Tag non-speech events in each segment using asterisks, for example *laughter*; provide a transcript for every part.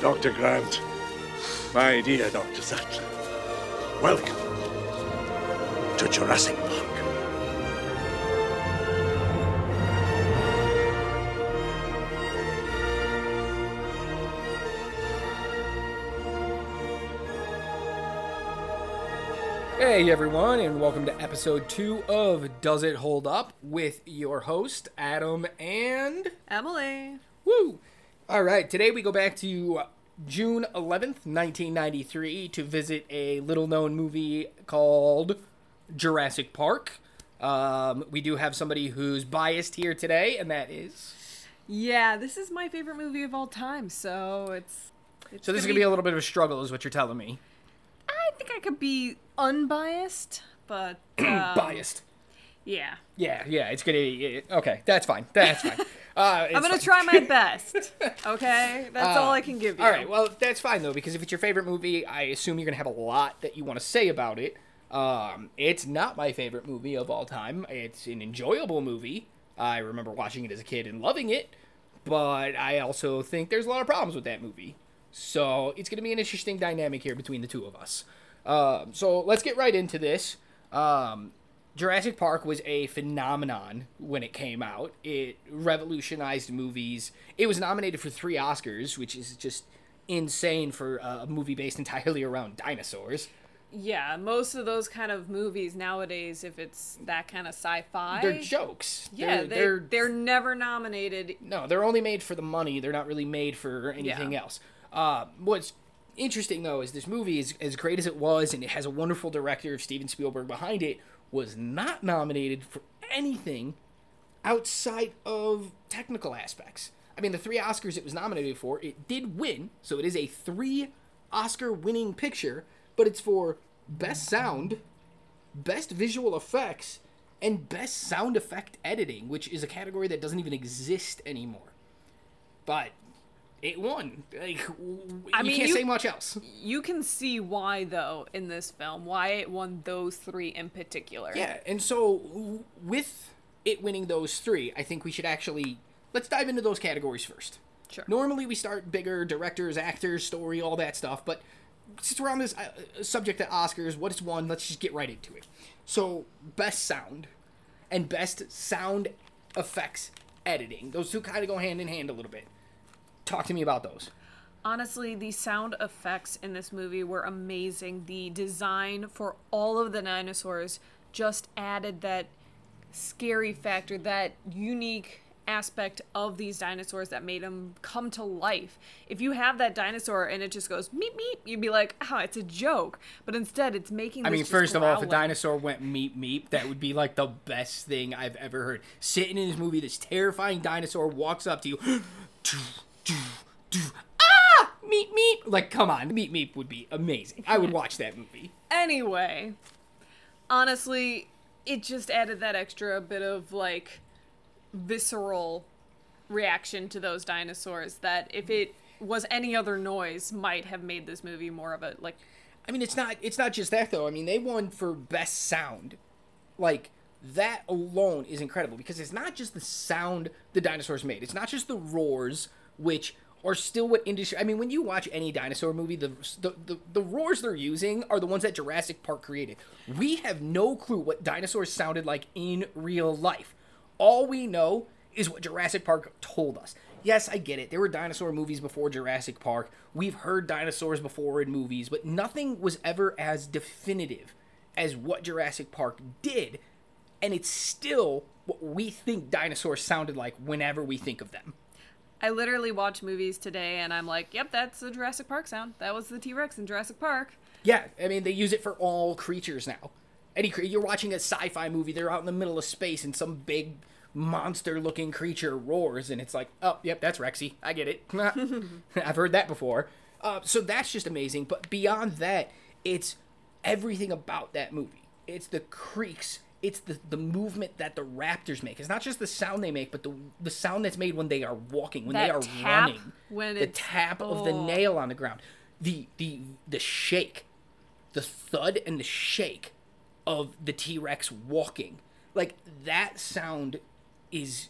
Dr. Grant. My dear Dr. Sattler. Welcome to Jurassic Park. Hey everyone, and welcome to episode two of Does It Hold Up with your host Adam and Emily. Woo! All right, today we go back to June 11th, 1993, to visit a little known movie called Jurassic Park. Um, we do have somebody who's biased here today, and that is. Yeah, this is my favorite movie of all time, so it's. it's So this is gonna be a little bit of a struggle, is what you're telling me. I think I could be unbiased, but *clears throat* um, biased. Yeah, Yeah, yeah, it's gonna be okay. That's fine. That's fine. *laughs* Uh, I'm gonna fine. try my *laughs* best. Okay, that's all I can give you. All right, well, that's fine though, because if it's your favorite movie, I assume you're gonna have a lot that you want to say about it. Um, it's not my favorite movie of all time. It's an enjoyable movie. I remember watching it as a kid and loving it, but I also think there's a lot of problems with that movie. So it's gonna be an interesting dynamic here between the two of us. Um, so let's get right into this. Um, Jurassic Park was a phenomenon when it came out. It revolutionized movies. It was nominated for three Oscars, which is just insane for a movie based *laughs* entirely around dinosaurs. yeah, most of those kind of movies nowadays, if it's that kind of sci-fi, They're jokes. yeah, they're, they, they're, they're never nominated. no, they're only made for the money. They're not really made for anything Yeah. else. Uh, what's interesting though is this movie is as great as it was, and it has a wonderful director, of Steven Spielberg, behind it. Was not nominated for anything outside of technical aspects. I mean, the three Oscars it was nominated for, it did win, so it is a three Oscar winning picture, but it's for best sound, best visual effects, and best sound effect editing, which is a category that doesn't even exist anymore. But it won. Like, w- I you mean, can't you- say much else. You can see why though in this film, why it won those three in particular. Yeah, and so w- with it winning those three, I think we should actually let's dive into those categories first. Sure. Normally we start bigger directors, actors, story, all that stuff, but since we're on this uh, subject at Oscars, what is one? Let's just get right into it. So, best sound and best sound effects editing. Those two kind of go hand in hand a little bit. Talk to me about those. Honestly, the sound effects in this movie were amazing. The design for all of the dinosaurs just added that scary factor, that unique aspect of these dinosaurs that made them come to life. If you have that dinosaur and it just goes meep meep, you'd be like, "Oh, it's a joke." But instead, it's making. I mean, first of all, if a dinosaur went meep meep, that would be like the best thing I've ever heard. Sitting in this movie, this terrifying dinosaur walks up to you. *gasps* ah! Meep meep! Like, come on, meep meep would be amazing. I would watch that movie. *laughs* Anyway, honestly, it just added that extra bit of like visceral reaction to those dinosaurs that if it was any other noise might have made this movie more of a like I mean, it's not it's not just that though. I mean, they won for best sound. Like that alone is incredible because it's not just the sound the dinosaurs made. It's not just the roars, which are still what industry. I mean, when you watch any dinosaur movie, the the, the the roars they're using are the ones that Jurassic Park created. We have no clue what dinosaurs sounded like in real life. All we know is what Jurassic Park told us. Yes, I get it. There were dinosaur movies before Jurassic Park. We've heard dinosaurs before in movies, but nothing was ever as definitive as what Jurassic Park did. And it's still what we think dinosaurs sounded like whenever we think of them. I literally watch movies today and I'm like, "Yep, that's the Jurassic Park sound. That was the T-Rex in Jurassic Park." Yeah, I mean, they use it for all creatures now. Any cre- you're watching a sci-fi movie, they're out in the middle of space and some big monster-looking creature roars, and it's like, oh, yep, that's Rexy. I get it. *laughs* I've heard that before. Uh, so that's just amazing. But beyond that, it's everything about that movie. It's the creaks. It's the, the movement that the raptors make. It's not just the sound they make, but the the sound that's made when they are walking, when they are tap running, when the tap of the oh. nail on the ground, the the the shake, the thud and the shake of the T Rex walking. Like that sound is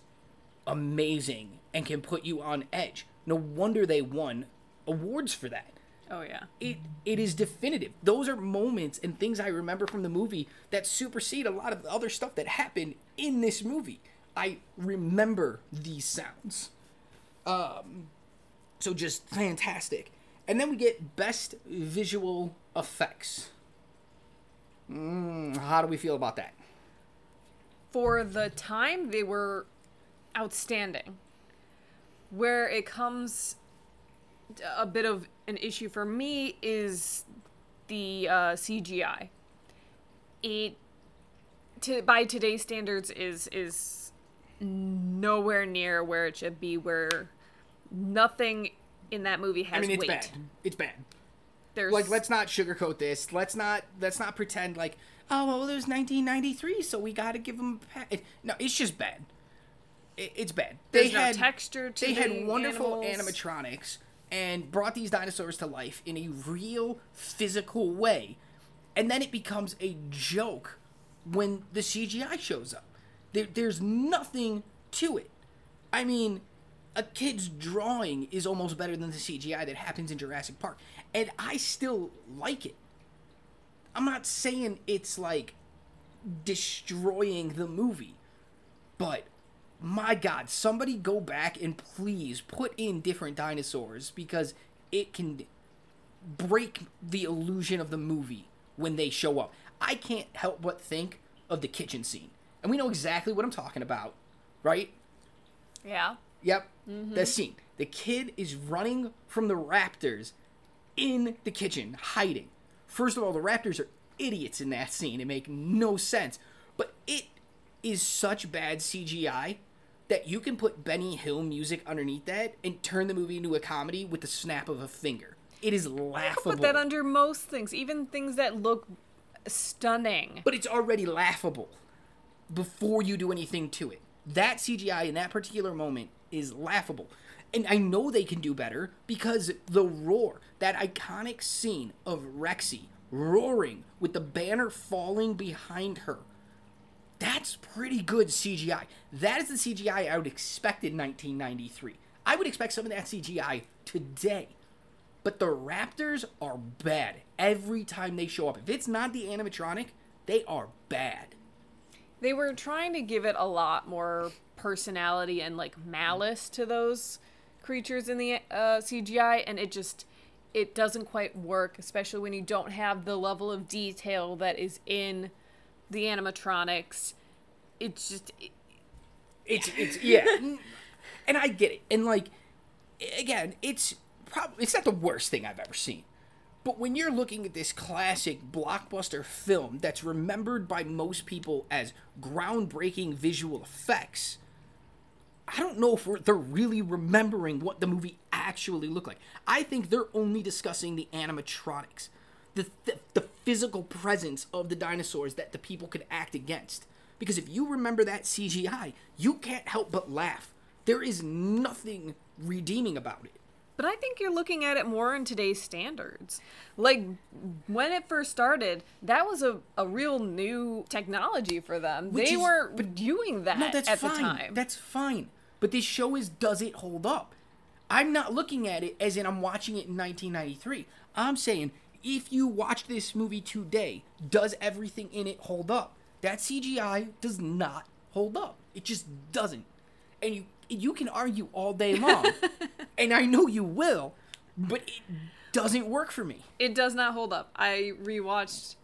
amazing and can put you on edge. No wonder they won awards for that. Oh yeah. It it is definitive. Those are moments and things I remember from the movie that supersede a lot of the other stuff that happened in this movie. I remember these sounds. Um so just fantastic. And then we get best visual effects. Mm, how do we feel about that? For the time, they were outstanding. Where it comes a bit of an issue for me is the uh, CGI. It to by today's standards is is nowhere near where it should be. Where nothing in that movie has I mean, it's weight. bad. It's bad. There's Like, let's not sugarcoat this. Let's not let's not pretend like, oh well, it was 1993, so we got to give them. A pa-. It, no, it's just bad. It, it's bad. There's they no had texture to They had wonderful animals. animatronics and brought these dinosaurs to life in a real physical way, and then it becomes a joke when the CGI shows up. There, there's nothing to it. I mean, a kid's drawing is almost better than the CGI that happens in Jurassic Park, and I still like it. I'm not saying it's like destroying the movie, but my god, somebody go back and please put in different dinosaurs because it can break the illusion of the movie when they show up. I can't help but think of the kitchen scene. And we know exactly what I'm talking about, right? yeah. Yep, mm-hmm. the scene. The kid is running from the raptors in the kitchen, hiding. First of all, the raptors are idiots in that scene. It make no sense. But it is such bad CGI that you can put Benny Hill music underneath that and turn the movie into a comedy with the snap of a finger. It is laughable. Put that under most things, even things that look stunning. but it's already laughable before you do anything to it. That CGI in that particular moment is laughable. And I know they can do better because the roar, that iconic scene of Rexy roaring with the banner falling behind her, that's pretty good CGI. That is the CGI I would expect in 1993. I would expect some of that CGI today. But the Raptors are bad every time they show up. If it's not the animatronic, they are bad. They were trying to give it a lot more personality and like malice to those creatures in the uh, CGI, and it just it doesn't quite work, especially when you don't have the level of detail that is in the animatronics. It's just it, It's it's yeah, *laughs* and I get it. And like again, it's probably it's not the worst thing I've ever seen. But when you're looking at this classic blockbuster film that's remembered by most people as groundbreaking visual effects, I don't know if we're, they're really remembering what the movie actually looked like. I think they're only discussing the animatronics, the, the the physical presence of the dinosaurs that the people could act against. Because if you remember that CGI, you can't help but laugh. There is nothing redeeming about it. But I think you're looking at it more in today's standards. Like when it first started, that was a, a real new technology for them. Which they is- weren't doing that No, that's at fine. the time. That's fine. But this show is does it hold up? I'm not looking at it as in I'm watching it in 1993. I'm saying if you watch this movie today, does everything in it hold up? That CGI does not hold up. It just doesn't. And you you can argue all day *laughs* long, and I know you will, but it doesn't work for me. It does not hold up. I rewatched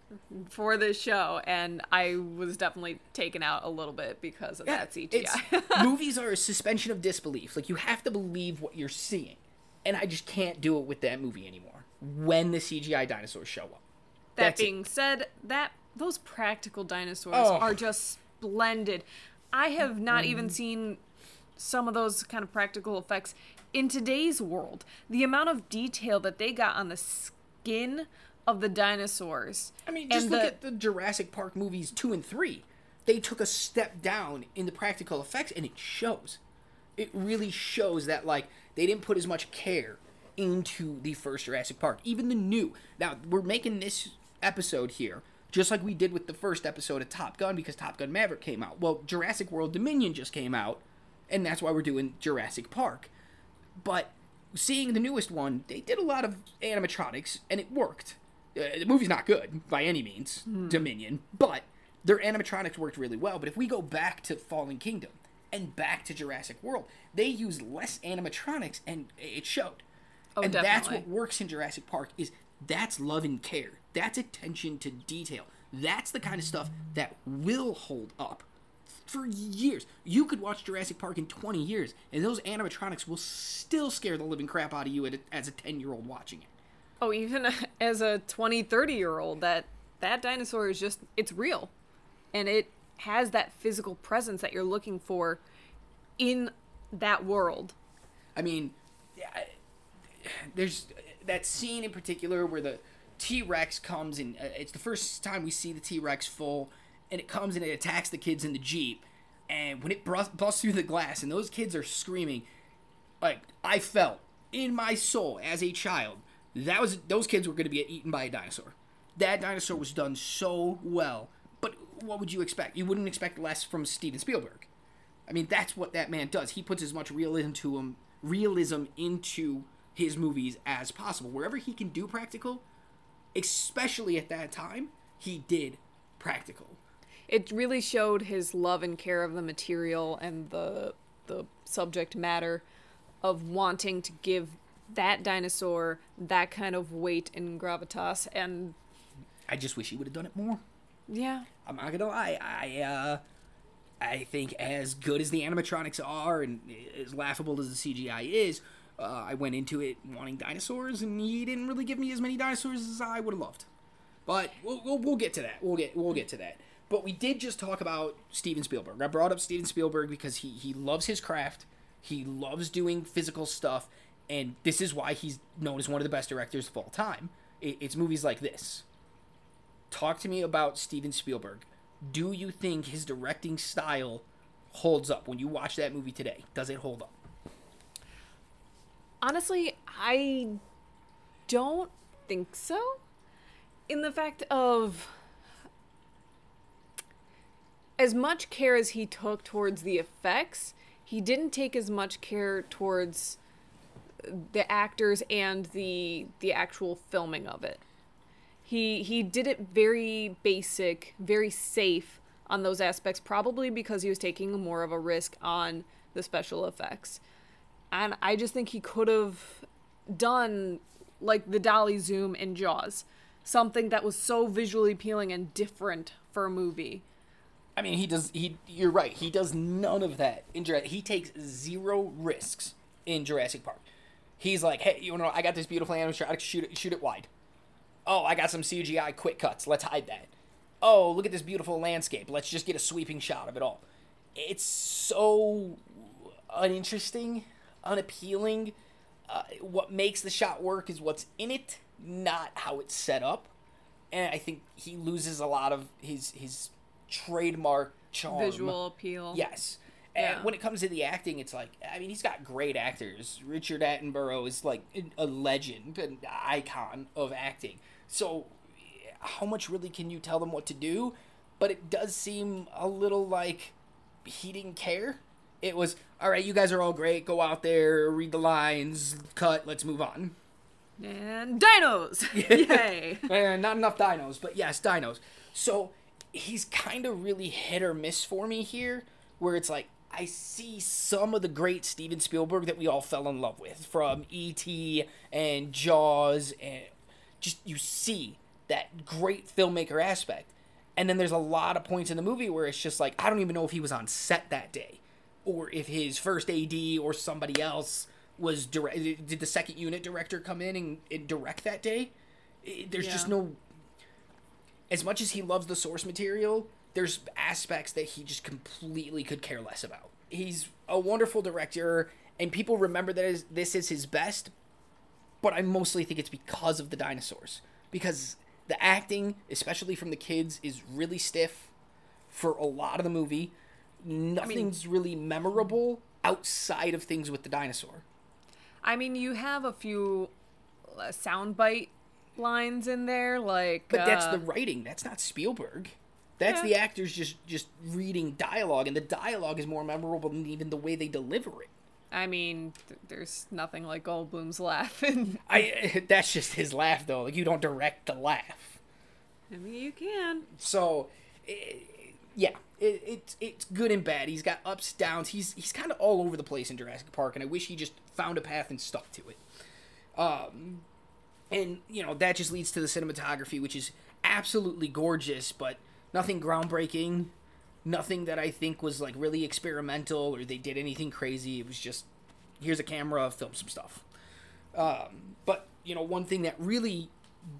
for this show and I was definitely taken out a little bit because of that CGI. *laughs* movies are a suspension of disbelief. Like you have to believe what you're seeing, and I just can't do it with that movie anymore. When the CGI dinosaurs show up, that That's it. being said, that those practical dinosaurs Oh. are just splendid. I have not even mm-hmm. seen some of those kind of practical effects in today's world. The amount of detail that they got on the skin of the dinosaurs. I mean, just look the- at the Jurassic Park movies two and three. They took a step down in the practical effects, and it shows. It really shows that like they didn't put as much care into the first Jurassic Park, even the new. Now we're making this episode here just like we did with the first episode of Top Gun because Top Gun Maverick came out. Well, Jurassic World Dominion just came out, and that's why we're doing Jurassic Park. But seeing the newest one, they did a lot of animatronics and it worked. Uh, the movie's not good by any means, Dominion, but their animatronics worked really well. But if we go back to Fallen Kingdom and back to Jurassic World, they used less animatronics and it showed. Oh, and that's what works in Jurassic Park is that's love and care. That's attention to detail. That's the kind of stuff that will hold up for years. You could watch Jurassic Park in 20 years, and those animatronics will still scare the living crap out of you as a 10 year old watching it. Oh, even *laughs* as a 20, 30 year old, that that dinosaur is just it's real. And it has that physical presence that you're looking for in that world. I mean, there's that scene in particular where the T Rex comes and uh, it's the first time we see the T Rex full, and it comes and it attacks the kids in the Jeep. And when it busts through the glass and those kids are screaming, like I felt in my soul as a child, that was those kids were going to be eaten by a dinosaur. That dinosaur was done so well. But what would you expect? You wouldn't expect less from Steven Spielberg. I mean, that's what that man does. He puts as much realism to him, realism into his movies as possible. Wherever he can do practical, especially at that time, he did practical. It really showed his love and care of the material and the the subject matter of wanting to give that dinosaur that kind of weight and gravitas and I just wish he would have done it more. yeah. I'm not gonna lie. I uh, I think as good as the animatronics are and as laughable as the CGI is, uh, I went into it wanting dinosaurs, and he didn't really give me as many dinosaurs as I would have loved. But we'll, we'll, we'll get to that. We'll get we'll get to that. But we did just talk about Steven Spielberg. I brought up Steven Spielberg because he he loves his craft. He loves doing physical stuff, and this is why he's known as one of the best directors of all time. It, it's movies like this talk to me about Steven Spielberg. Do you think his directing style holds up when you watch that movie today? Does it hold up? Honestly, I don't think so. In the fact of as much care as he took towards the effects, he didn't take as much care towards the actors and the the actual filming of it. He he did it very basic, very safe on those aspects probably because he was taking more of a risk on the special effects. And I just think he could have done like the dolly zoom in Jaws, something that was so visually appealing and different for a movie. I mean, he does. He, you're right. He does none of that in Jurassic. He takes zero risks in Jurassic Park. He's like, hey, you know, I got this beautiful animatronic. Shoot it, shoot it wide. Oh, I got some CGI quick cuts. Let's hide that. Oh, look at this beautiful landscape. Let's just get a sweeping shot of it all. It's so uninteresting, unappealing. Uh, what makes the shot work is what's in it, not how it's set up. And I think he loses a lot of his his trademark charm. Visual appeal. Yes. And Yeah. when it comes to the acting, it's like I mean, he's got great actors. Richard Attenborough is like a legend, an icon of acting. So, how much really can you tell them what to do? But it does seem a little like he didn't care. It was all right. You guys are all great. Go out there, read the lines, cut. Let's move on. And dinos. *laughs* *laughs* Yay. and not enough dinos, but yes, dinos. So he's kind of really hit or miss for me here, where it's like I see some of the great Steven Spielberg that we all fell in love with, from E.T. and Jaws, and just you see that great filmmaker aspect. And then there's a lot of points in the movie where it's just like I don't even know if he was on set that day, or if his first AD or somebody else was direct. Did the second unit director come in and, and direct that day? There's just no. As much as he loves the source material, there's aspects that he just completely could care less about. He's a wonderful director, and people remember that this is his best. But I mostly think it's because of the dinosaurs, because the acting, especially from the kids, is really stiff for a lot of the movie. Nothing's really memorable outside of things with the dinosaur. I mean, you have a few uh, soundbite lines in there, like. But that's uh, the writing. That's not Spielberg. That's Yeah. the actors just just reading dialogue, and the dialogue is more memorable than even the way they deliver it. I mean, th- there's nothing like Goldblum's laugh. *laughs* And I *laughs* that's just his laugh though. Like you don't direct the laugh. I mean, you can. So, yeah, it, it's it's good and bad. He's got ups, downs. He's he's kind of all over the place in Jurassic Park, and I wish he just found a path and stuck to it. Um, and you know that just leads to the cinematography, which is absolutely gorgeous, but nothing groundbreaking. Nothing that I think was like really experimental or they did anything crazy. It was just here's a camera, film some stuff. Um, but you know, one thing that really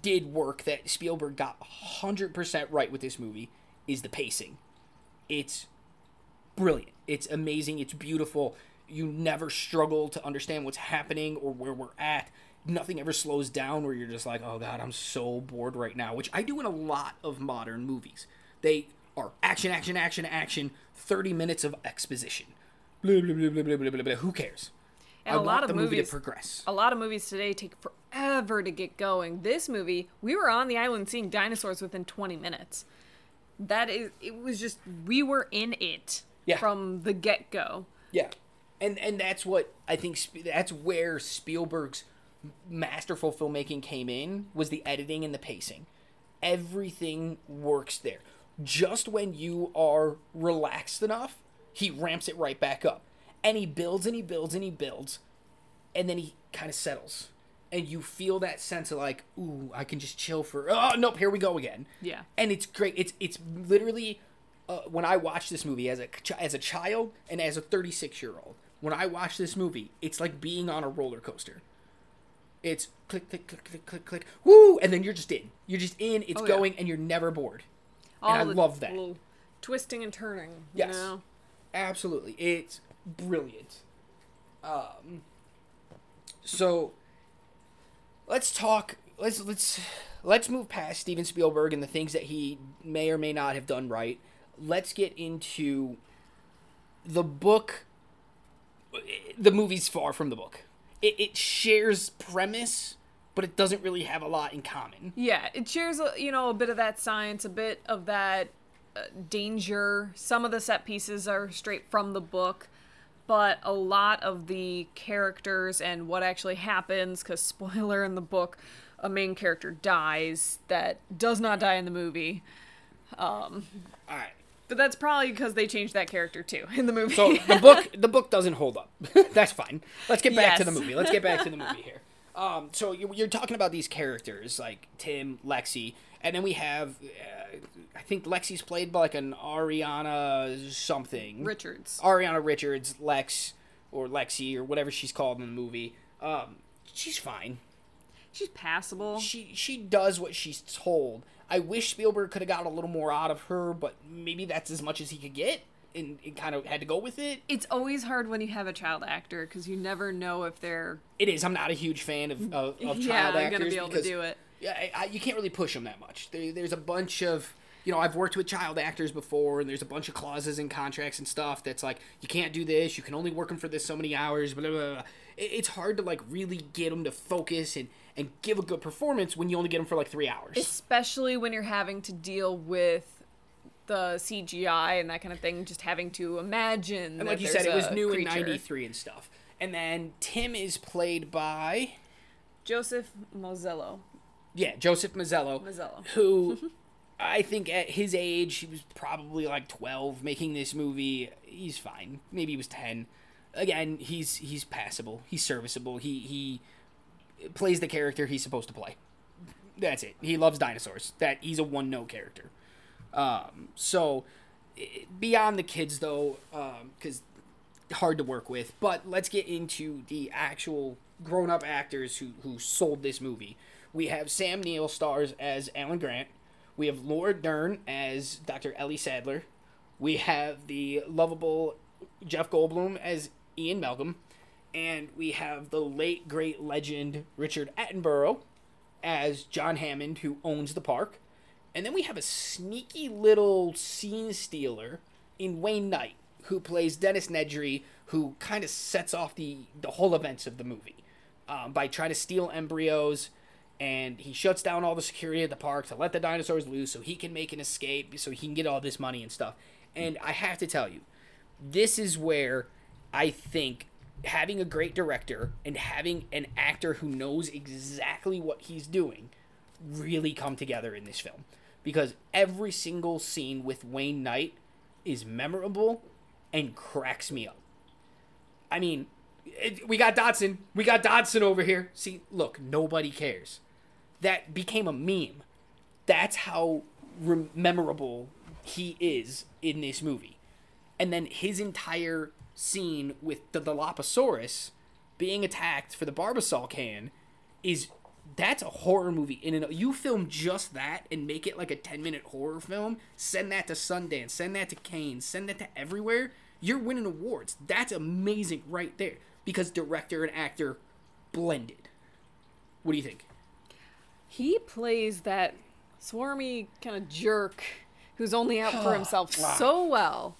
did work that Spielberg got 100% right with this movie is the pacing. It's brilliant. It's amazing. It's beautiful. You never struggle to understand what's happening or where we're at. Nothing ever slows down where you're just like, oh god, I'm so bored right now, which I do in a lot of modern movies. They are action, action, action, action, 30 minutes of exposition. Blah, blah, blah, blah, blah, blah, blah, blah. Who cares? And I a lot want of the movie to progress. A lot of movies today take forever to get going. This movie, we were on the island seeing dinosaurs within 20 minutes. That is, it was just, we were in it Yeah. from the get go. Yeah, and and that's what I think. That's where Spielberg's masterful filmmaking came in was the editing and the pacing. Everything works there. Just when you are relaxed enough, he ramps it right back up, and he builds and he builds and he builds, and then he kind of settles, and you feel that sense of like, ooh, I can just chill for. Oh nope, here we go again Yeah. and it's great. It's it's literally uh, when I watched this movie as a as a child and as a 36 year old. When I watch this movie, it's like being on a roller coaster. It's click click click click click click woo, and then you're just in. You're just in. It's Oh, yeah. going, and you're never bored. and I love that. Twisting and turning. Yes. You know? Absolutely, it's brilliant. Um, so let's talk. Let's let's let's move past Steven Spielberg and the things that he may or may not have done right. Let's get into the book. The movie's far from the book. It, it shares premise, but it doesn't really have a lot in common. Yeah, it shares, you know, a bit of that science, a bit of that uh, danger. Some of the set pieces are straight from the book, but a lot of the characters and what actually happens, because *laughs* spoiler in the book, a main character dies that does not die in the movie. All right. But that's probably because they changed that character too in the movie. So the *laughs* book the book doesn't hold up. *laughs* That's fine. Let's get back to the movie. Let's get back to the movie here. Um, so you- you're talking about these characters like Tim, Lexi, and then we have, uh, I think Lexi's played by like an Ariana something. Richards. Ariana Richards, Lex, or Lexi, or whatever she's called in the movie. Um, she's fine. She's passable. She she does what she's told. I wish Spielberg could have got a little more out of her, but maybe that's as much as he could get, and, and kind of had to go with it. It's always hard when you have a child actor because you never know if they're It is. I'm not a huge fan of, of, of *laughs* child yeah actors gonna be able to do it. Yeah, I, I, you can't really push them that much. There, there's a bunch of you know I've worked with child actors before, and there's a bunch of clauses in contracts and stuff that's like you can't do this, you can only work them for this so many hours. Blah blah. blah. It, it's hard to like really get them to focus and and give a good performance when you only get them for like three hours. especially when you're having to deal with the CGI and that kind of thing, just having to imagine. and like you said, it was new creature. in '93 and stuff. And then Tim is played by Joseph Mazzello. Yeah Joseph Mazzello. Mazzello. who *laughs* I think at his age he was probably like 12 making this movie. He's fine. Maybe he was 10. Again, he's he's passable. He's serviceable. He he plays the character he's supposed to play. That's it. He loves dinosaurs. That he's a one note character. Um, so beyond the kids though, because hard to work with. But let's get into the actual grown up actors who who sold this movie. We have Sam Neill stars as Alan Grant. We have Laura Dern as Dr. Ellie Sattler. We have the lovable Jeff Goldblum as Ian Malcolm. And we have the late great legend Richard Attenborough as John Hammond, who owns the park. And then we have a sneaky little scene stealer in Wayne Knight, who plays Dennis Nedry, who kind of sets off the, the whole events of the movie um, by trying to steal embryos. And he shuts down all the security at the park to let the dinosaurs loose so he can make an escape, so he can get all this money and stuff. And I have to tell you, this is where I think having a great director and having an actor who knows exactly what he's doing really come together in this film because every single scene with Wayne Knight is memorable and cracks me up. I mean, it, we got Dodson. We got Dodson over here. See, look, nobody cares. That became a meme. That's how memorable he is in this movie. And then his entire scene with the Dilophosaurus being attacked for the Barbasol can is that's a horror movie in and you film just that and make it like a 10 minute horror film send that to sundance send that to Cannes send that to everywhere you're winning awards that's amazing right there because director and actor blended what do you think He plays that swarmy kind of jerk who's only out for *sighs* himself so well.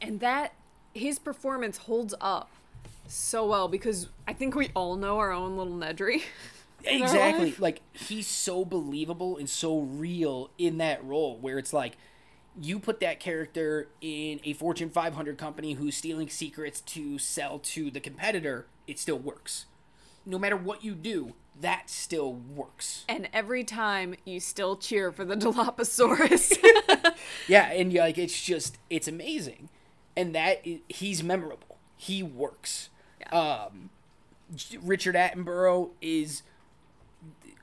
And that his performance holds up so well because I think we all know our own little Nedry. *laughs* exactly like he's so believable and so real in that role where it's like you put that character in a fortune 500 company who's stealing secrets to sell to the competitor it still works no matter what you do that still works. And every time you still cheer for the *laughs* Dilophosaurus. *laughs* yeah and you're like it's just it's amazing. And that he's memorable. He works. Um richard attenborough is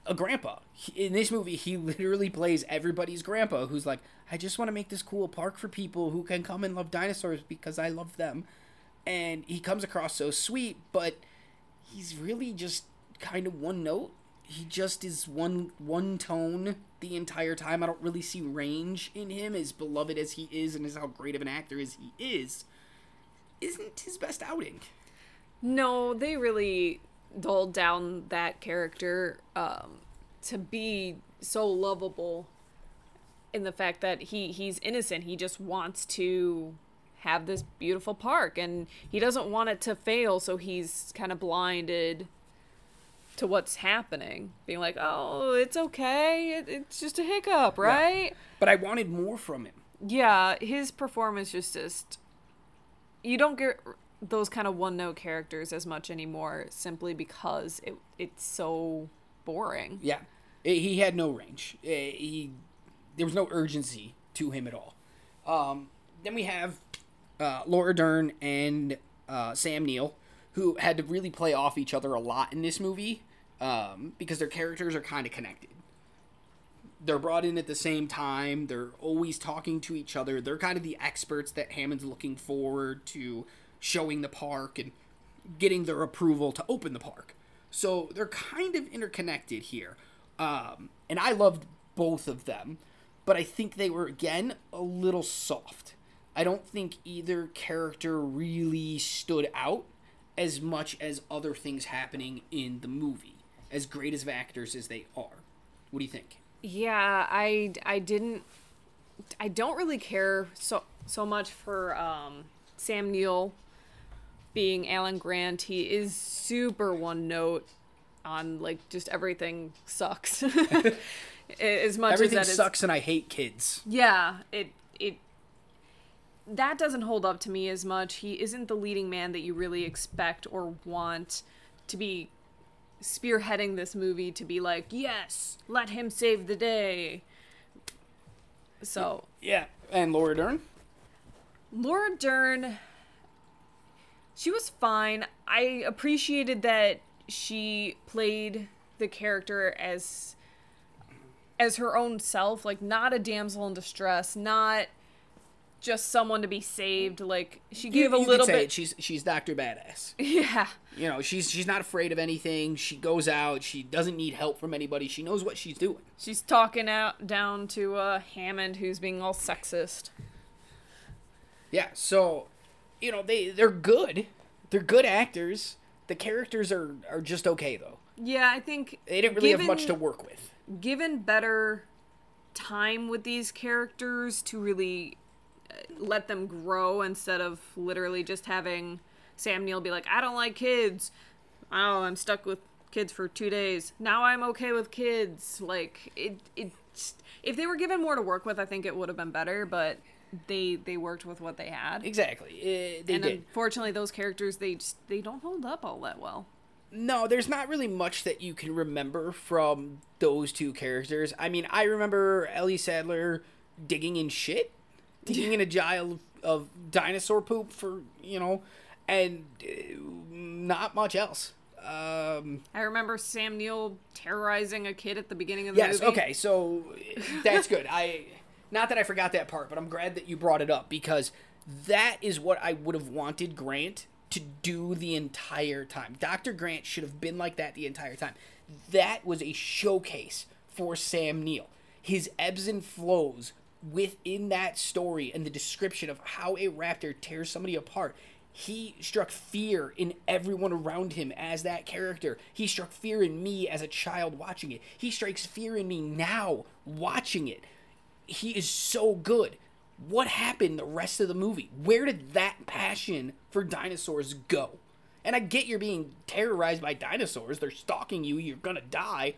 a grandpa. He- in this movie he literally plays everybody's grandpa who's like i just want to make this cool park for people who can come and love dinosaurs because i love them. And he comes across so sweet but he's really just kind of one note. He just is one one tone the entire time. I don't really see range in him as beloved as he is and as how great of an actor as he is isn't his best outing. No, they really dulled down that character um, to be so lovable in the fact that he he's innocent. He just wants to have this beautiful park and he doesn't want it to fail, so he's kind of blinded to what's happening, being like, "Oh, it's okay. It, it's just a hiccup, right?" but i wanted more from him Yeah, his performance is just you don't get those kind of one note characters as much anymore simply because it it's so boring. Yeah, he had no range. Eh, He there was no urgency to him at all. Um, then we have uh, Laura Dern and uh, Sam Neill, who had to really play off each other a lot in this movie um, because their characters are kind of connected. They're brought in at the same time. They're always talking to each other. They're kind of the experts that Hammond's looking forward to showing the park and getting their approval to open the park. So they're kind of interconnected here. Um, and I loved both of them, but I think they were, again, a little soft. I don't think either character really stood out as much as other things happening in the movie, as great as of actors as they are. What do you think? Yeah, I I didn't I don't really care so so much for um Sam Neill being Alan Grant. He is super one note on like just everything sucks. *laughs* as much Everything as that is sucks and I hate kids. Yeah, it it that doesn't hold up to me as much. He isn't the leading man that you really expect or want to be spearheading this movie to be like, "Yes, let him save the day." So, Yeah. And Laura Dern? Laura Dern she was fine. I appreciated that she played the character as as her own self, like not a damsel in distress, not just someone to be saved. Like she gave You- a you could little bit. it. She's she's Doctor Badass. Yeah. You know, she's she's not afraid of anything. She goes out. She doesn't need help from anybody. She knows what she's doing. She's talking out down to uh, Hammond, who's being all sexist. Yeah. So, you know, they they're good. They're good actors. The characters are are just okay though. Yeah, I think They didn't really have much to work with. given better time with these characters to really let them grow instead of literally just having Sam Neill be like, I don't like kids. Oh, I'm stuck with kids for two days. Now I'm okay with kids. Like it, it. If they were given more to work with, I think it would have been better. But they they worked with what they had. Exactly. Uh, they and did. unfortunately, those characters they just they don't hold up all that well. No, there's not really much that you can remember from those two characters. I mean, I remember Ellie Sattler digging in shit, digging in a pile of, of dinosaur poop for you know, and uh, not much else. Um, I remember Sam Neill terrorizing a kid at the beginning of the yes, movie. Yes, okay, so that's good. I not that I forgot that part, but I'm glad that you brought it up because that is what I would have wanted Grant to do the entire time. Dr. Grant should have been like that the entire time. That was a showcase for Sam Neill. His ebbs and flows within that story and the description of how a raptor tears somebody apart. He struck fear in everyone around him as that character. He struck fear in me as a child watching it. He strikes fear in me now watching it. He is so good what happened the rest of the movie? Where did that passion for dinosaurs go? And I get you're being terrorized by dinosaurs. They're stalking you. You're to die.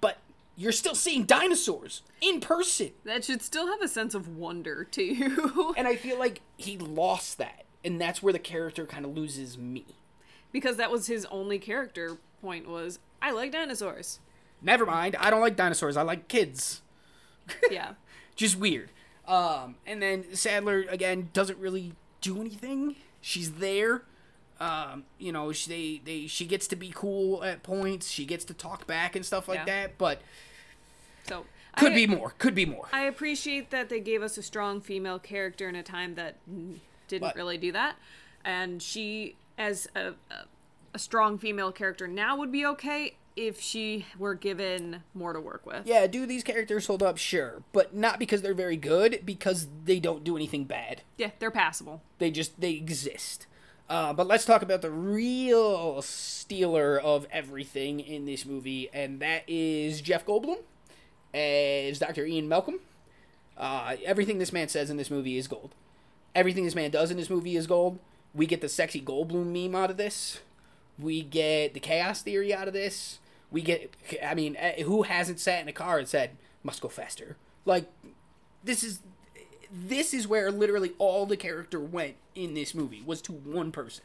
But you're still seeing dinosaurs in person. That should still have a sense of wonder to you. *laughs* and I feel like he lost that. And that's where the character kind of loses me. because that was his only character point was I like dinosaurs. Never mind. I don't like dinosaurs. I like kids. *laughs* Yeah. Just weird. Um, and then Sattler again doesn't really do anything. She's there. Um, you know, she they, they she gets to be cool at points. She gets to talk back and stuff like Yeah. that. But So could I, be more. Could be more. I appreciate that they gave us a strong female character in a time that didn't But- really do that, and she as a, a a strong female character now would be okay if she were given more to work with. yeah, do these characters hold up? Sure, but not because they're very good. Because they don't do anything bad. Yeah, they're passable. They just they exist. Uh, but let's talk about the real stealer of everything in this movie, and that is Jeff Goldblum as Dr. Ian Malcolm. Uh, everything this man says in this movie is gold. Everything this man does in this movie is gold. We get the sexy Goldblum meme out of this. We get the chaos theory out of this. We get, I mean, eh, who hasn't sat in a car and said, "Must go faster"? Like, this is this is where literally all the character went in this movie was to one person.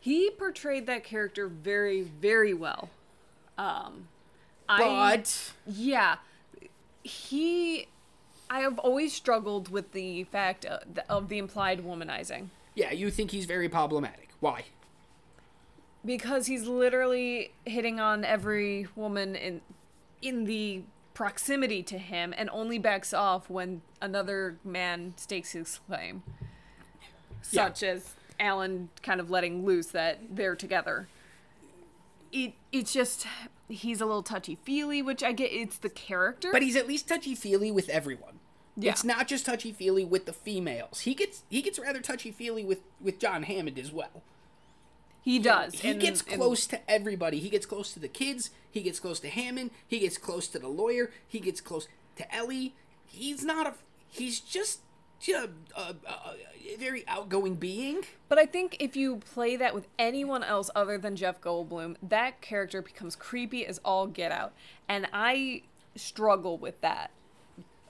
He portrayed that character very, very well. Um, I But yeah, he. I have always struggled with the fact of the, of the implied womanizing. yeah, you think he's very problematic. Why? because he's literally hitting on every woman in in the proximity to him and only backs off when another man stakes his claim such as alan kind of letting loose that they're together it it's just he's a little touchy feely which i get it's the character But he's at least touchy feely with everyone. Yeah. It's not just touchy feely with the females. He gets he gets rather touchy feely with with John Hammond as well. He does He and- gets and- close to everybody. He gets close to the kids. He gets close to Hammond. He gets close to the lawyer. He gets close to Ellie. He's not a. He's just a, a, a, a very outgoing being. But I think if you play that with anyone else other than Jeff Goldblum, that character becomes creepy as all get out. And I struggle with that.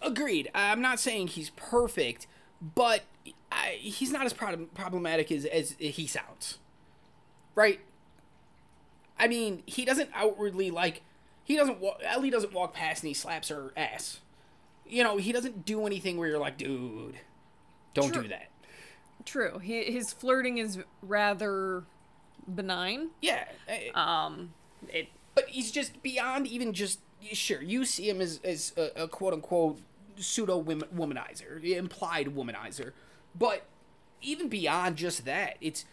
Agreed. I'm not saying he's perfect, but I, he's not as prob- problematic as, as he sounds. Right? I mean, he doesn't outwardly like. He doesn't. Wa- Ellie doesn't walk past and he slaps her ass. You know, he doesn't do anything where you're like, dude, don't True. do that. True. Hi- His flirting is rather benign. Yeah. eh, Um, it but he's just beyond even just sure you see him as, as a, a quote unquote pseudo womanizer implied womanizer but even beyond just that it's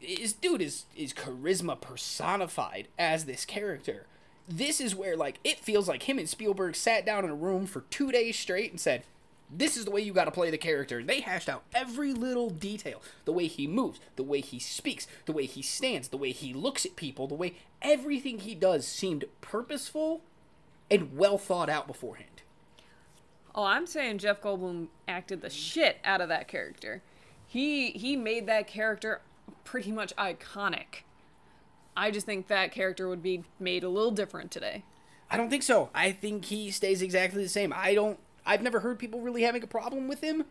this dude is is charisma personified as this character this is where like it feels like him and spielberg sat down in a room for two days straight and said this is the way you got to play the character. They hashed out every little detail the way he moves, the way he speaks, the way he stands, the way he looks at people, the way everything he does seemed purposeful and well thought out beforehand. Oh, I'm saying Jeff Goldblum acted the shit out of that character. He he made that character pretty much iconic. I just think that character would be made a little different today. I don't think so. I think he stays exactly the same. I don't. I've never heard people really having a problem with him.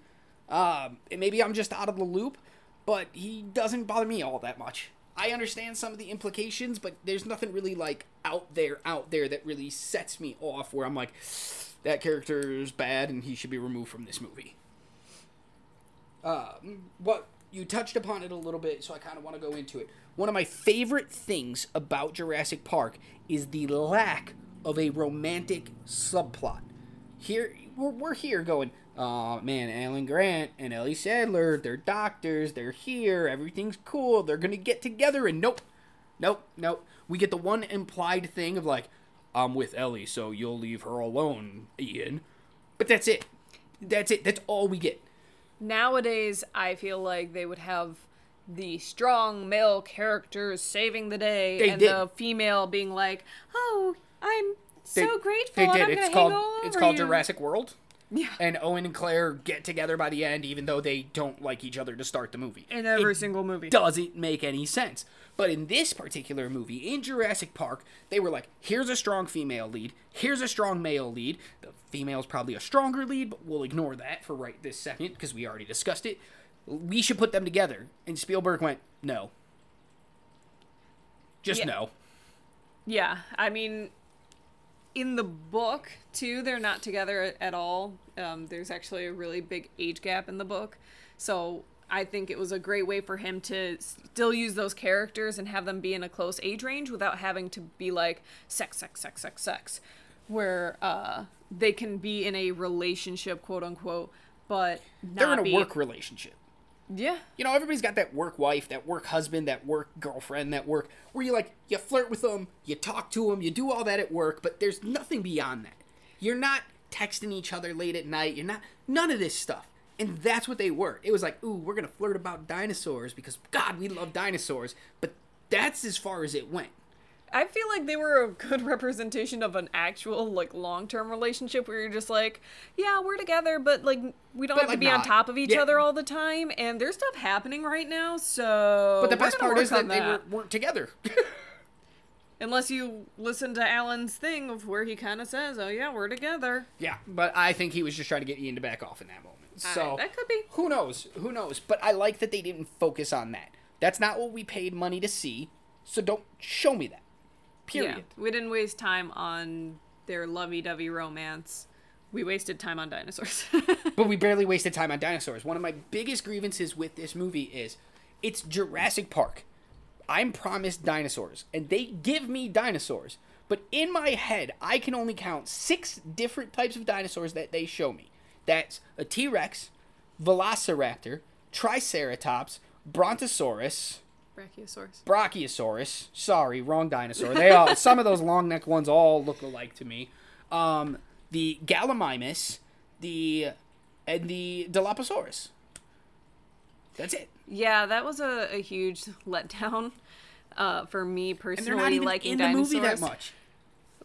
Um, and maybe I'm just out of the loop, but he doesn't bother me all that much. I understand some of the implications, but there's nothing really like out there, out there that really sets me off where I'm like, that character is bad and he should be removed from this movie. Um, what you touched upon it a little bit, so I kind of want to go into it. One of my favorite things about Jurassic Park is the lack of a romantic subplot. Here, we're, we're here going, oh man, Alan Grant and Ellie Sattler, they're doctors, they're here, everything's cool, they're gonna get together, and nope, nope, nope. We get the one implied thing of like, I'm with Ellie, so you'll leave her alone, Ian. But that's it. That's it. That's all we get. Nowadays, I feel like they would have the strong male characters saving the day, They and did. the female being like, "Oh, I'm They- so grateful. They did. I'm It's called it's called you." Jurassic World. Yeah. And Owen and Claire get together by the end, even though they don't like each other to start the movie. In every It single movie. doesn't make any sense. But in this particular movie, in Jurassic Park, they were like, here's a strong female lead, here's a strong male lead. The female's probably a stronger lead, but we'll ignore that for right this second because we already discussed it. We should put them together. And Spielberg went, no. Just Yeah. no. Yeah, I mean, in the book too, they're not together at all. Um, there's actually a really big age gap in the book, so I think it was a great way for him to still use those characters and have them be in a close age range without having to be like sex, sex, sex, sex, sex, where uh, they can be in a relationship, quote unquote, but not They're in a be, work relationship. Yeah, you know, everybody's got that work wife, that work husband, that work girlfriend, that work where you like you flirt with them, you talk to them, you do all that at work, but there's nothing beyond that. You're not texting each other late at night. You're not none of this stuff. And that's what they were. It was like, ooh, we're gonna flirt about dinosaurs because God, we love dinosaurs. But that's as far as it went. I feel like they were a good *laughs* representation of an actual like long-term relationship where you're just like, yeah, we're together, but like we don't But, have to like, be on top of each Yeah. other all the time, and there's stuff happening right now. So, But the best part is that on they were, weren't together. *laughs* *laughs* unless you listen to Alan's thing of where he kind of says, "Oh yeah, we're together." yeah, but I think he was just trying to get Ian to back off in that moment. So that could be. Who knows? Who knows? But I like that they didn't focus on that. That's not what we paid money to see. So don't show me that. Period. Yeah, we didn't waste time on their lovey-dovey romance. We wasted time on dinosaurs. *laughs* But we barely wasted time on dinosaurs. One of my biggest grievances with this movie is it's Jurassic Park. I'm promised dinosaurs, and they give me dinosaurs. But in my head, I can only count six different types of dinosaurs that they show me. That's a T Rex, Velociraptor, Triceratops, Brontosaurus, Brachiosaurus. Brachiosaurus. Sorry, wrong dinosaur. They all *laughs* some of those long neck ones all look alike to me. Um, the Gallimimus, the and the Dilophosaurus. That's it. Yeah, that was a, a huge letdown uh, for me personally. And they're not even liking in the dinosaurs. movie that much.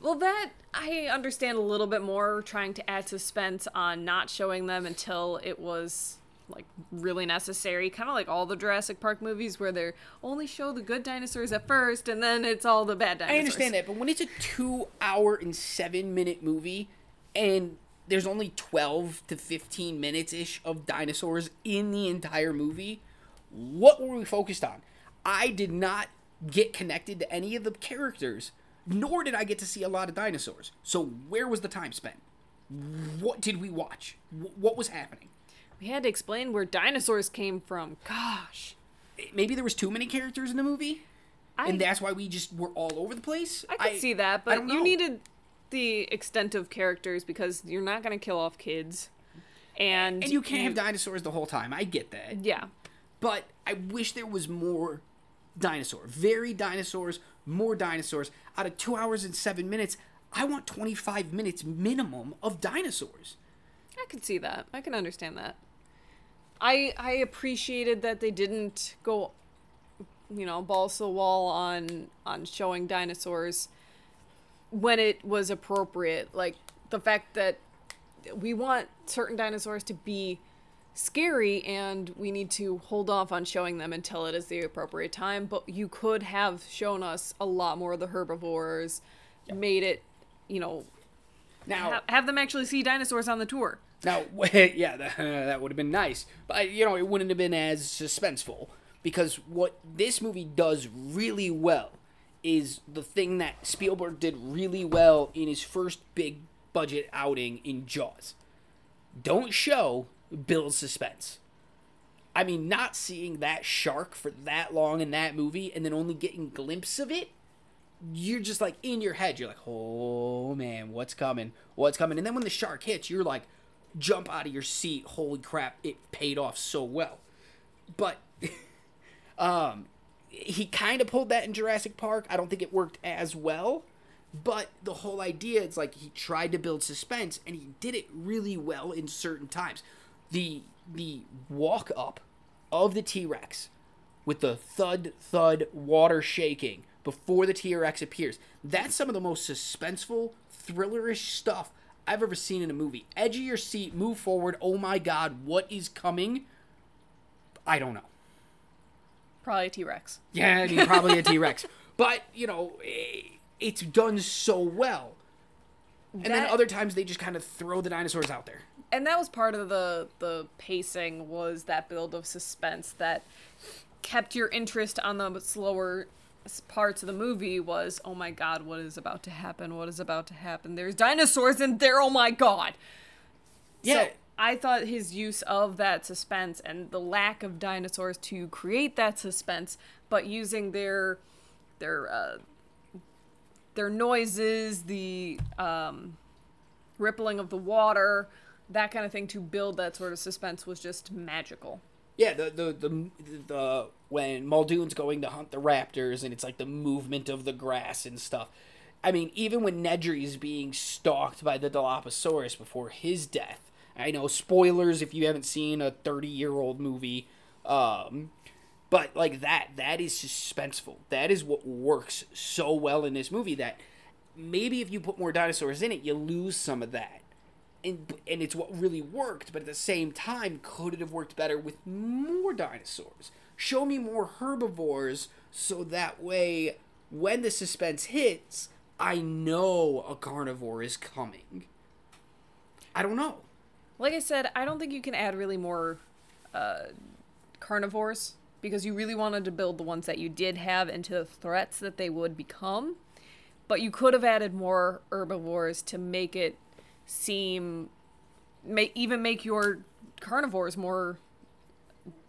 Well, that I understand a little bit more, trying to add suspense on not showing them until it was like really necessary. Kind of like all the Jurassic Park movies, where they only show the good dinosaurs at first, and then it's all the bad dinosaurs. I understand that, but when it's a two-hour and seven-minute movie, and there's only twelve to fifteen minutes ish of dinosaurs in the entire movie, what were we focused on? I did not get connected to any of the characters, nor did I get to see a lot of dinosaurs. So where was the time spent? What did we watch? What was happening? We had to explain where dinosaurs came from. Gosh, eh, Maybe there was too many characters in the movie, I and that's why we just were all over the place. I could see that, but you needed the extent of characters because you're not going to kill off kids, and and you can't have dinosaurs the whole time. I get that. Yeah, but I wish there was more dinosaur. Very dinosaurs, more dinosaurs. Out of two hours and seven minutes, I want 25 minutes minimum of dinosaurs. I can see that. I can understand that. I I appreciated that they didn't go, you know, balls the wall on on showing dinosaurs when it was appropriate. Like the fact that we want certain dinosaurs to be scary and we need to hold off on showing them until it is the appropriate time. But you could have shown us a lot more of the herbivores, made it, you know, Now, ha- have them actually see dinosaurs on the tour. Now, *laughs* yeah, that, *laughs* that would have been nice, but you know, it wouldn't have been as suspenseful because what this movie does really well is the thing that Spielberg did really well in his first big budget outing in Jaws. Don't show, build suspense. I mean, not seeing that shark for that long in that movie and then only getting glimpse of it, you're just like in your head, you're like, oh man, what's coming? What's coming? And then when the shark hits, you're like, jump out of your seat. Holy crap, it paid off so well. But *laughs* um he kind of pulled that in Jurassic Park. I don't think it worked as well, but the whole idea it's like he tried to build suspense and he did it really well in certain times. The the walk up of the T-Rex with the thud thud water shaking before the T-Rex appears. That's some of the most suspenseful, thrillerish stuff I've ever seen in a movie. Edge of your seat, move forward. Oh my god, what is coming? I don't know. Probably T Rex. Yeah, I mean, probably a T Rex. *laughs* But, you know, it's done so well. And then other times they just kind of throw the dinosaurs out there. And that was part of the the pacing was that build of suspense that kept your interest on the slower parts of the movie was oh my god what is about to happen? What is about to happen? There's dinosaurs in there. Oh my god. Yeah. so i thought his use of that suspense and the lack of dinosaurs to create that suspense but using their their uh their noises the um rippling of the water, that kind of thing to build that sort of suspense was just magical. Yeah, the the the, the when Muldoon's going to hunt the raptors and it's like the movement of the grass and stuff. I mean, even when Nedry's being stalked by the Dilophosaurus before his death. I know spoilers if you haven't seen a 30-year-old movie. Um but like that that is suspenseful. That is what works so well in this movie that maybe if you put more dinosaurs in it, you lose some of that and and it's what really worked but at the same time could it have worked better with more dinosaurs? Show me more herbivores so that way when the suspense hits i know a carnivore is coming. I don't know. Like I said, I don't think you can add really more uh, carnivores because you really wanted to build the ones that you did have into the threats that they would become. But you could have added more herbivores to make it seem, may, even make your carnivores more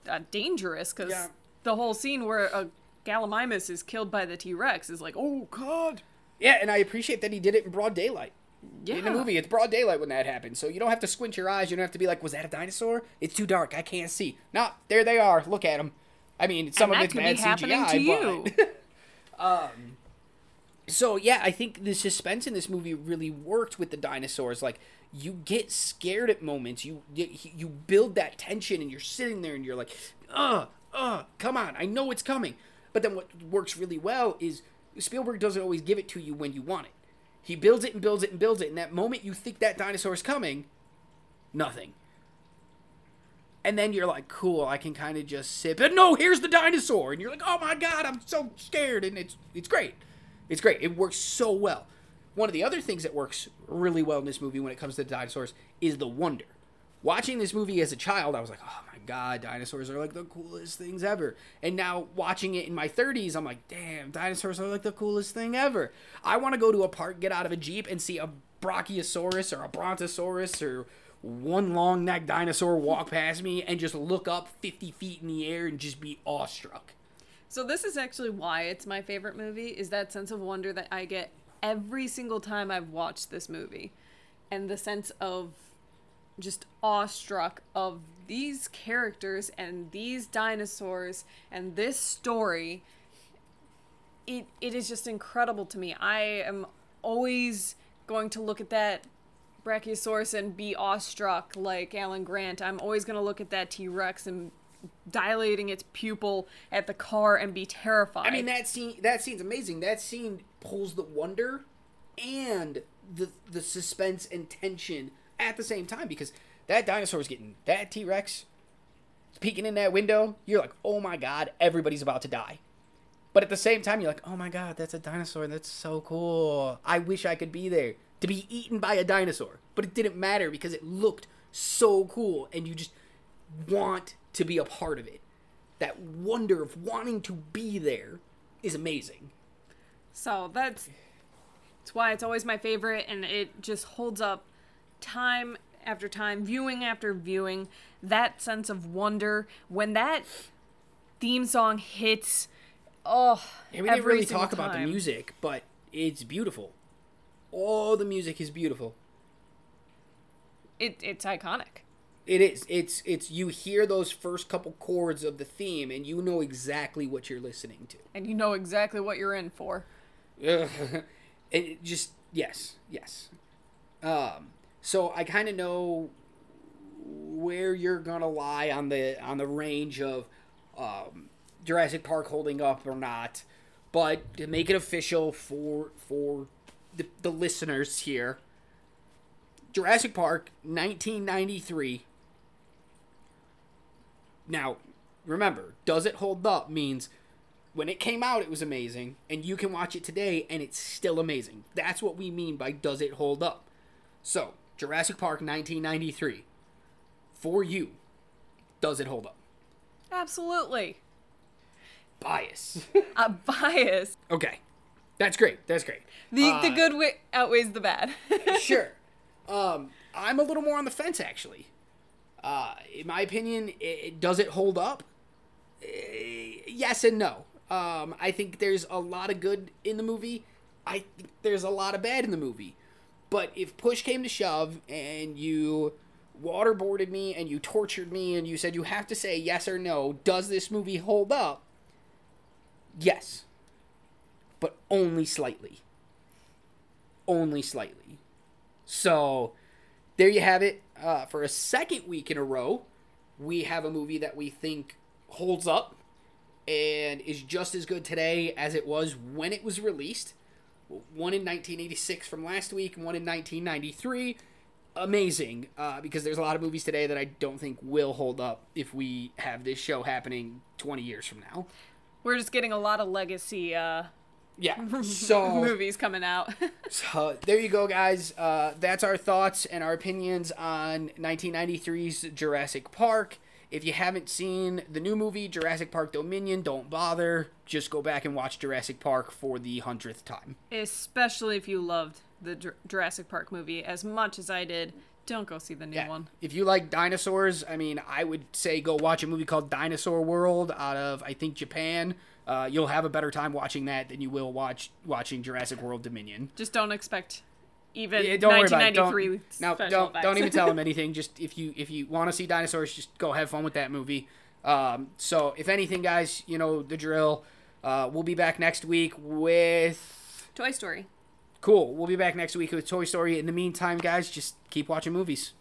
uh, dangerous because Yeah. the whole scene where a Gallimimus is killed by the T Rex is like, oh god. yeah and i appreciate that he did it in broad daylight Yeah. in the movie it's broad daylight when that happens so you don't have to squint your eyes you don't have to be like was that a dinosaur it's too dark i can't see no there they are look at them i mean some And of it's bad CGI, to you. *laughs* so yeah, I think the suspense in this movie really worked with the dinosaurs. Like you get scared at moments. You you, you build that tension, and you're sitting there, and you're like, uh, uh, come on, I know it's coming. But then what works really well is Spielberg doesn't always give it to you when you want it. He builds it and builds it and builds it, and that moment you think that dinosaur is coming, nothing. And then you're like, cool, I can kind of just sit. But no, here's the dinosaur, and you're like, oh my god, I'm so scared, and it's it's great. It's great. It works so well. One of the other things that works really well in this movie when it comes to dinosaurs is the wonder. Watching this movie as a child, I was like, oh my god, dinosaurs are like the coolest things ever. And now watching it in my 30s, I'm like, damn, dinosaurs are like the coolest thing ever. I want to go to a park, get out of a Jeep, and see a Brachiosaurus or a Brontosaurus or one long necked dinosaur walk past me and just look up 50 feet in the air and just be awestruck. So this is actually why it's my favorite movie is that sense of wonder that I get every single time I've watched this movie and the sense of just awestruck of these characters and these dinosaurs and this story it it is just incredible to me. I am always going to look at that Brachiosaurus and be awestruck like Alan Grant. I'm always going to look at that T-Rex and dilating its pupil at the car and be terrified. I mean that scene that scene's amazing. That scene pulls the wonder and the the suspense and tension at the same time because that dinosaur dinosaur's getting that T Rex peeking in that window. You're like, oh my god, everybody's about to die. But at the same time, you're like, oh my god, that's a dinosaur. That's so cool. I wish I could be there to be eaten by a dinosaur. But it didn't matter because it looked so cool, and you just want to be a part of it. That wonder of wanting to be there is amazing. So that's that's why it's always my favorite, and it just holds up time after time, viewing after viewing. That sense of wonder when that theme song hits. Oh, And we didn't really talk about the music, but it's beautiful. All the music is beautiful. It, it's iconic. It is. It's it's you hear those first couple chords of the theme and you know exactly what you're listening to. and you know exactly what you're in for. *laughs* It just yes, yes. Um so I kind of know where you're going to lie on the on the range of um Jurassic Park holding up or not. But to make it official for for the, the listeners here, Jurassic Park 1993 now, remember, does it hold up means when it came out, it was amazing, and you can watch it today, and it's still amazing. That's what we mean by does it hold up. So, Jurassic Park 1993, for you, does it hold up? Absolutely. Bias. *laughs* A bias. okay, that's great. That's great. The the Uh, good wi- outweighs the bad. *laughs* sure. Um, I'm a little more on the fence, actually. Uh, in my opinion, it, it- does it hold up? Eh, yes and no. Um, I think there's a lot of good in the movie. I think there's a lot of bad in the movie. But if push came to shove and you waterboarded me and you tortured me and you said you have to say yes or no, does this movie hold up? Yes. But only slightly. Only slightly. So there you have it. Uh, for a second week in a row, we have a movie that we think holds up and is just as good today as it was when it was released. One in 1986 from last week, one in 1993. Amazing, uh, because there's a lot of movies today that I don't think will hold up if we have this show happening 20 years from now. We're just getting a lot of legacy uh, Yeah. *laughs* So movies coming out. *laughs* So there you go, guys. Uh, that's our thoughts and our opinions on 1993's Jurassic Park. If you haven't seen the new movie, Jurassic Park Dominion, don't bother. Just go back and watch Jurassic Park for the hundredth time. Especially if you loved the Jur- Jurassic Park movie as much as I did. Don't go see the new Yeah. one. If you like dinosaurs, I mean, I would say go watch a movie called Dinosaur World out of I think Japan. Uh, you'll have a better time watching that than you will watch watching Jurassic World Dominion. Just don't expect even Yeah, don't worry about it. 1993 Don't, no, don't effects. don't even tell them *laughs* anything. Just if you if you want to see dinosaurs, just go have fun with that movie. Um, so if anything, guys, you know the drill. Uh, we'll be back next week with Toy Story. cool. We'll be back next week with Toy Story. In the meantime, guys, just keep watching movies.